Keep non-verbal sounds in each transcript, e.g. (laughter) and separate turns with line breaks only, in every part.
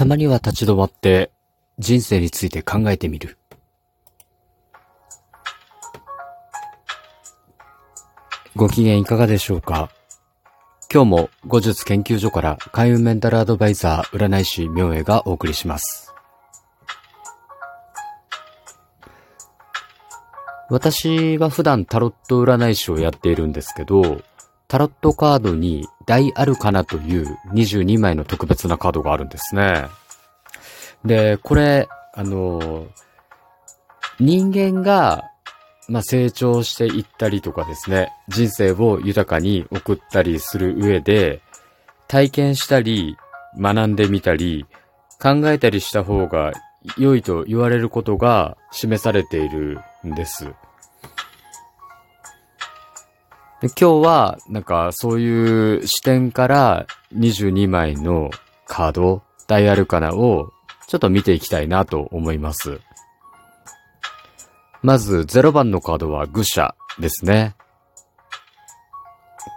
たまには立ち止まって人生について考えてみる。ご機嫌いかがでしょうか？今日も後日研究所から開運メンタルアドバイザー占い師明恵がお送りします。私は普段タロット占い師をやっているんですけど、タロットカードに大アルカナという22枚の特別なカードがあるんですね。で、これ、あの、人間が、まあ、成長していったりとかですね、人生を豊かに送ったりする上で、体験したり、学んでみたり、考えたりした方が良いと言われることが示されているんです。で今日は、なんか、そういう視点から22枚のカード、ダイアルカナをちょっと見ていきたいなと思います。まず、0番のカードは愚者ですね。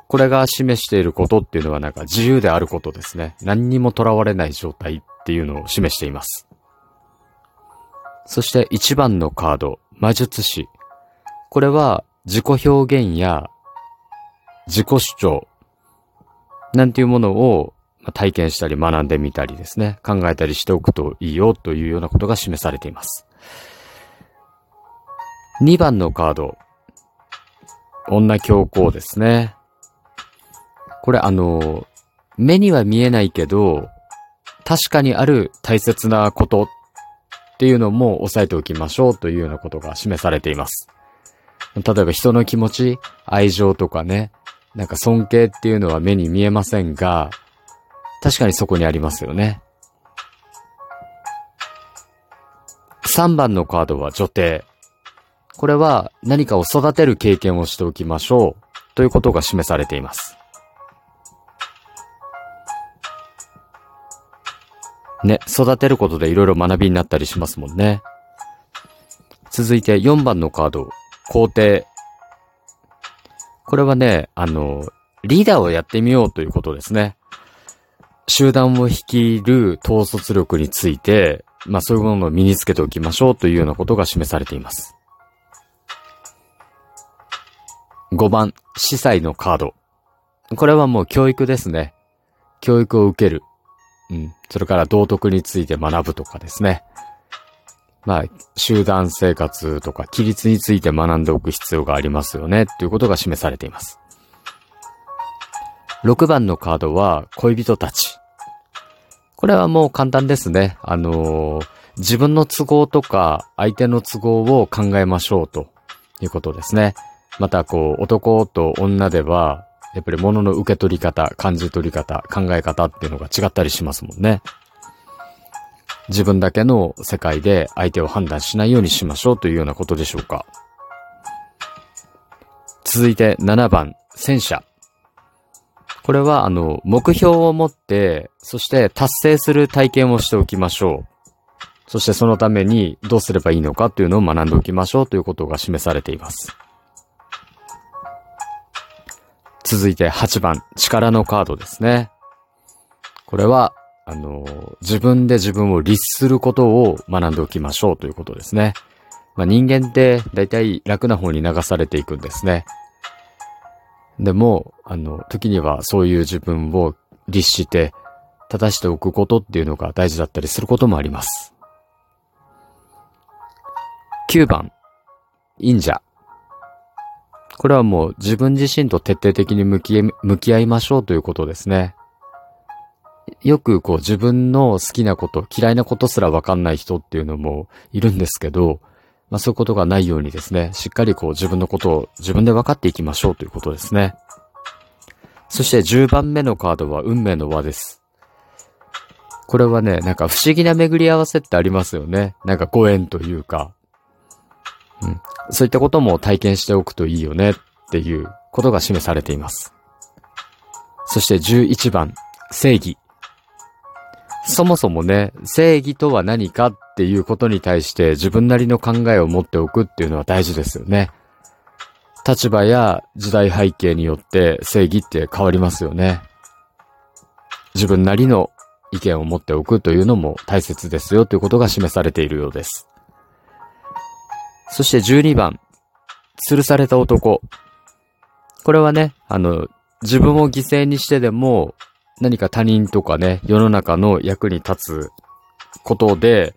これが示していることっていうのはなんか自由であることですね。何にも囚われない状態っていうのを示しています。そして1番のカード、魔術師。これは自己表現や自己主張なんていうものを体験したり学んでみたりですね、考えたりしておくといいよというようなことが示されています。2番のカード、女教皇ですね。これあの、目には見えないけど、確かにある大切なことっていうのも押さえておきましょうというようなことが示されています。例えば人の気持ち、愛情とかね、なんか尊敬っていうのは目に見えませんが、確かにそこにありますよね。3番のカードは女帝。これは何かを育てる経験をしておきましょうということが示されています。ね、育てることで色々学びになったりしますもんね。続いて4番のカード、皇帝。これはね、あの、リーダーをやってみようということですね。集団を率いる統率力について、まあそういうものを身につけておきましょうというようなことが示されています。5番、司祭のカード。これはもう教育ですね。教育を受ける。うん。それから道徳について学ぶとかですね。まあ、集団生活とか規律について学んでおく必要がありますよね、ということが示されています。6番のカードは恋人たち。これはもう簡単ですね。あのー、自分の都合とか相手の都合を考えましょうということですね。またこう男と女ではやっぱり物の受け取り方、感じ取り方、考え方っていうのが違ったりしますもんね。自分だけの世界で相手を判断しないようにしましょうというようなことでしょうか。続いて7番、戦車。これは、あの、目標を持って、そして達成する体験をしておきましょう。そしてそのためにどうすればいいのかというのを学んでおきましょうということが示されています。続いて8番、力のカードですね。これは、あの、自分で自分を律することを学んでおきましょうということですね。まあ、人間って大体楽な方に流されていくんですね。でも、あの、時にはそういう自分を律して正しておくことっていうのが大事だったりすることもあります。9番、忍者。これはもう自分自身と徹底的に向き向き合いましょうということですね。よくこう自分の好きなこと、嫌いなことすらわかんない人っていうのもいるんですけど、まあそういうことがないようにですね、しっかりこう自分のことを自分で分かっていきましょうということですね。そして10番目のカードは運命の輪です。これはね、なんか不思議な巡り合わせってありますよね。なんかご縁というか。うん。そういったことも体験しておくといいよねっていうことが示されています。そして11番、正義。そもそもね、正義とは何かっていうことに対して自分なりの考えを持っておくっていうのは大事ですよね。立場や時代背景によって正義って変わりますよね。自分なりの意見を持っておくというのも大切ですよということが示されているようです。そして12番、吊るされた男。これはね、あの、自分を犠牲にしてでも何か他人とかね、世の中の役に立つことで、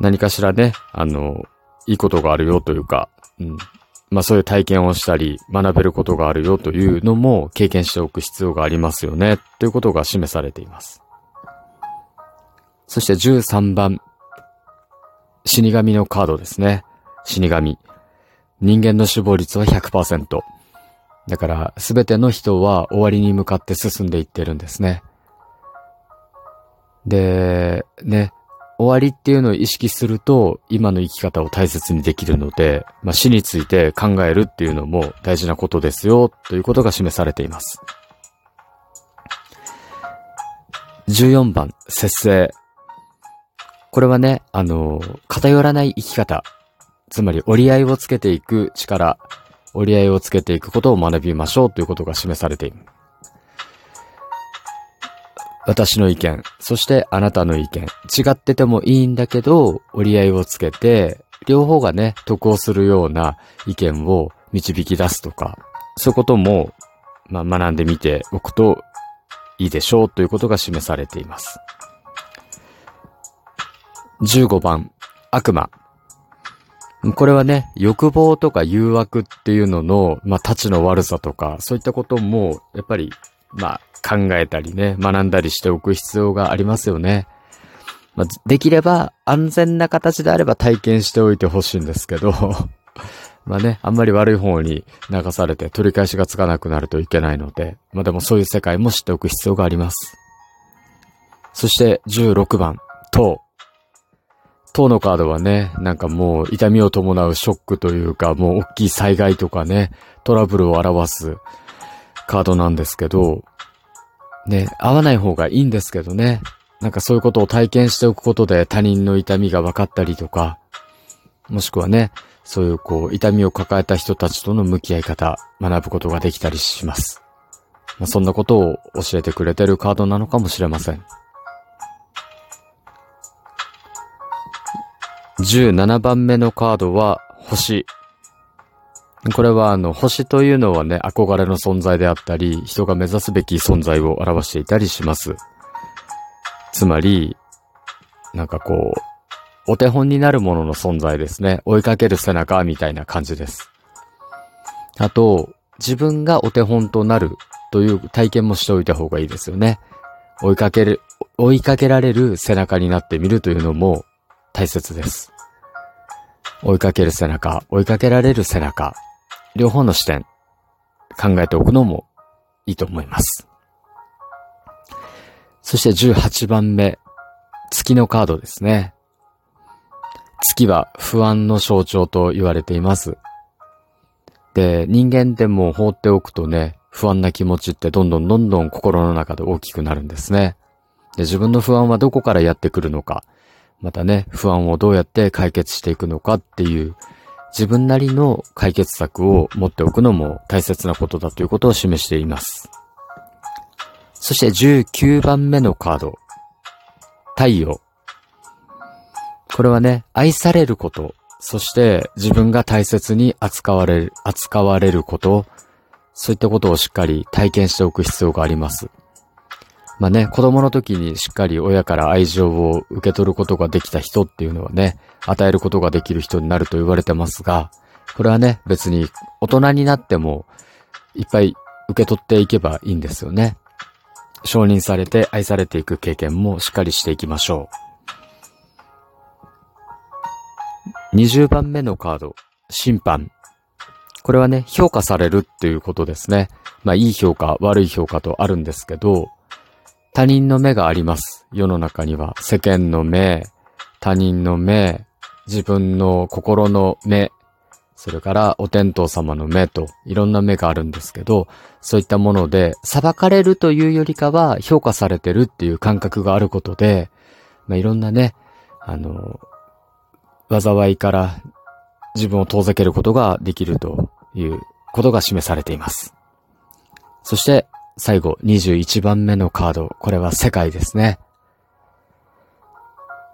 何かしらね、あの、いいことがあるよというか、うん。まあそういう体験をしたり、学べることがあるよというのも経験しておく必要がありますよね、ということが示されています。そして13番、死神のカードですね。死神。人間の死亡率は100%。だから、すべての人は終わりに向かって進んでいってるんですね。で、ね、終わりっていうのを意識すると、今の生き方を大切にできるので、まあ、死について考えるっていうのも大事なことですよ、ということが示されています。14番、節制。これはね、あの、偏らない生き方。つまり折り合いをつけていく力。折り合いをつけていくことを学びましょうということが示されている。私の意見、そしてあなたの意見、違っててもいいんだけど、折り合いをつけて、両方がね、得をするような意見を導き出すとか、そういうことも、まあ、学んでみておくといいでしょうということが示されています。15番、悪魔。これはね、欲望とか誘惑っていうのの、まあ、立ちの悪さとか、そういったことも、やっぱり、まあ、考えたりね、学んだりしておく必要がありますよね。まあ、できれば安全な形であれば体験しておいてほしいんですけど (laughs) まあね、あんまり悪い方に流されて取り返しがつかなくなるといけないので、まあでもそういう世界も知っておく必要があります。そして16番、塔。塔のカードはね、なんかもう痛みを伴うショックというか、もう大きい災害とかね、トラブルを表すカードなんですけど、ね、合わない方がいいんですけどね。なんかそういうことを体験しておくことで他人の痛みが分かったりとか、もしくはね、そういうこう、痛みを抱えた人たちとの向き合い方、学ぶことができたりします。まあ、そんなことを教えてくれてるカードなのかもしれません。17番目のカードは星。これはあの、星というのはね、憧れの存在であったり、人が目指すべき存在を表していたりします。つまり、なんかこう、お手本になるものの存在ですね。追いかける背中みたいな感じです。あと、自分がお手本となるという体験もしておいた方がいいですよね。追いかける、追いかけられる背中になってみるというのも大切です。追いかける背中、追いかけられる背中。両方の視点、考えておくのもいいと思います。そして18番目、月のカードですね。月は不安の象徴と言われています。で、人間でも放っておくとね、不安な気持ちってどんどんどんどん心の中で大きくなるんですね。で、自分の不安はどこからやってくるのか、またね、不安をどうやって解決していくのかっていう自分なりの解決策を持っておくのも大切なことだということを示しています。そして19番目のカード。太陽。これはね、愛されること、そして自分が大切に扱われる、扱われること、そういったことをしっかり体験しておく必要があります。まあね、子供の時にしっかり親から愛情を受け取ることができた人っていうのはね、与えることができる人になると言われてますが、これはね、別に大人になってもいっぱい受け取っていけばいいんですよね。承認されて愛されていく経験もしっかりしていきましょう。20番目のカード、審判。これはね、評価されるっていうことですね。まあ、いい評価、悪い評価とあるんですけど、他人の目があります。世の中には世間の目、他人の目、自分の心の目、それからお天道様の目といろんな目があるんですけど、そういったもので裁かれるというよりかは評価されてるっていう感覚があることで、まあ、いろんなね、あの、災いから自分を遠ざけることができるということが示されています。そして最後21番目のカード。これは世界ですね。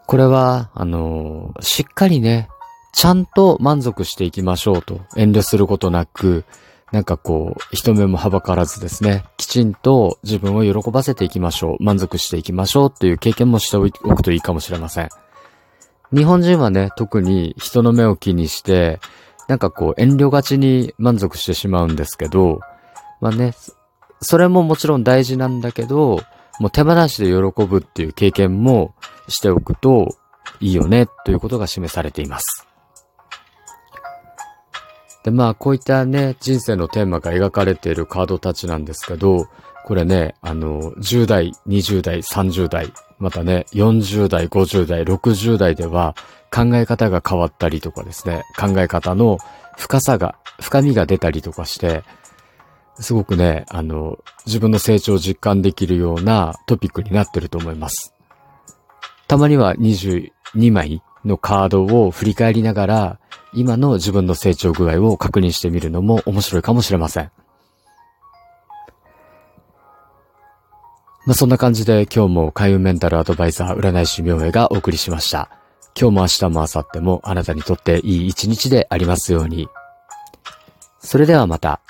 これは、あのー、しっかりね、ちゃんと満足していきましょうと。遠慮することなく、なんかこう、人目もはばからずですね、きちんと自分を喜ばせていきましょう。満足していきましょうっていう経験もしておくといいかもしれません。日本人はね、特に人の目を気にして、なんかこう遠慮がちに満足してしまうんですけど、まあね、それももちろん大事なんだけど、もう手放しで喜ぶっていう経験もしておくといいよねということが示されています。で、まあこういったね、人生のテーマが描かれているカードたちなんですけど、これね、あの、10代、20代、30代、またね、40代、50代、60代では考え方が変わったりとかですね、考え方の深さが、深みが出たりとかして、すごくね、あの、自分の成長を実感できるようなトピックになってると思います。たまには22枚のカードを振り返りながら、今の自分の成長具合を確認してみるのも面白いかもしれません。まあ、そんな感じで今日も開運メンタルアドバイザー占い師明恵がお送りしました。今日も明日も明後日もあなたにとっていい一日でありますように。それではまた。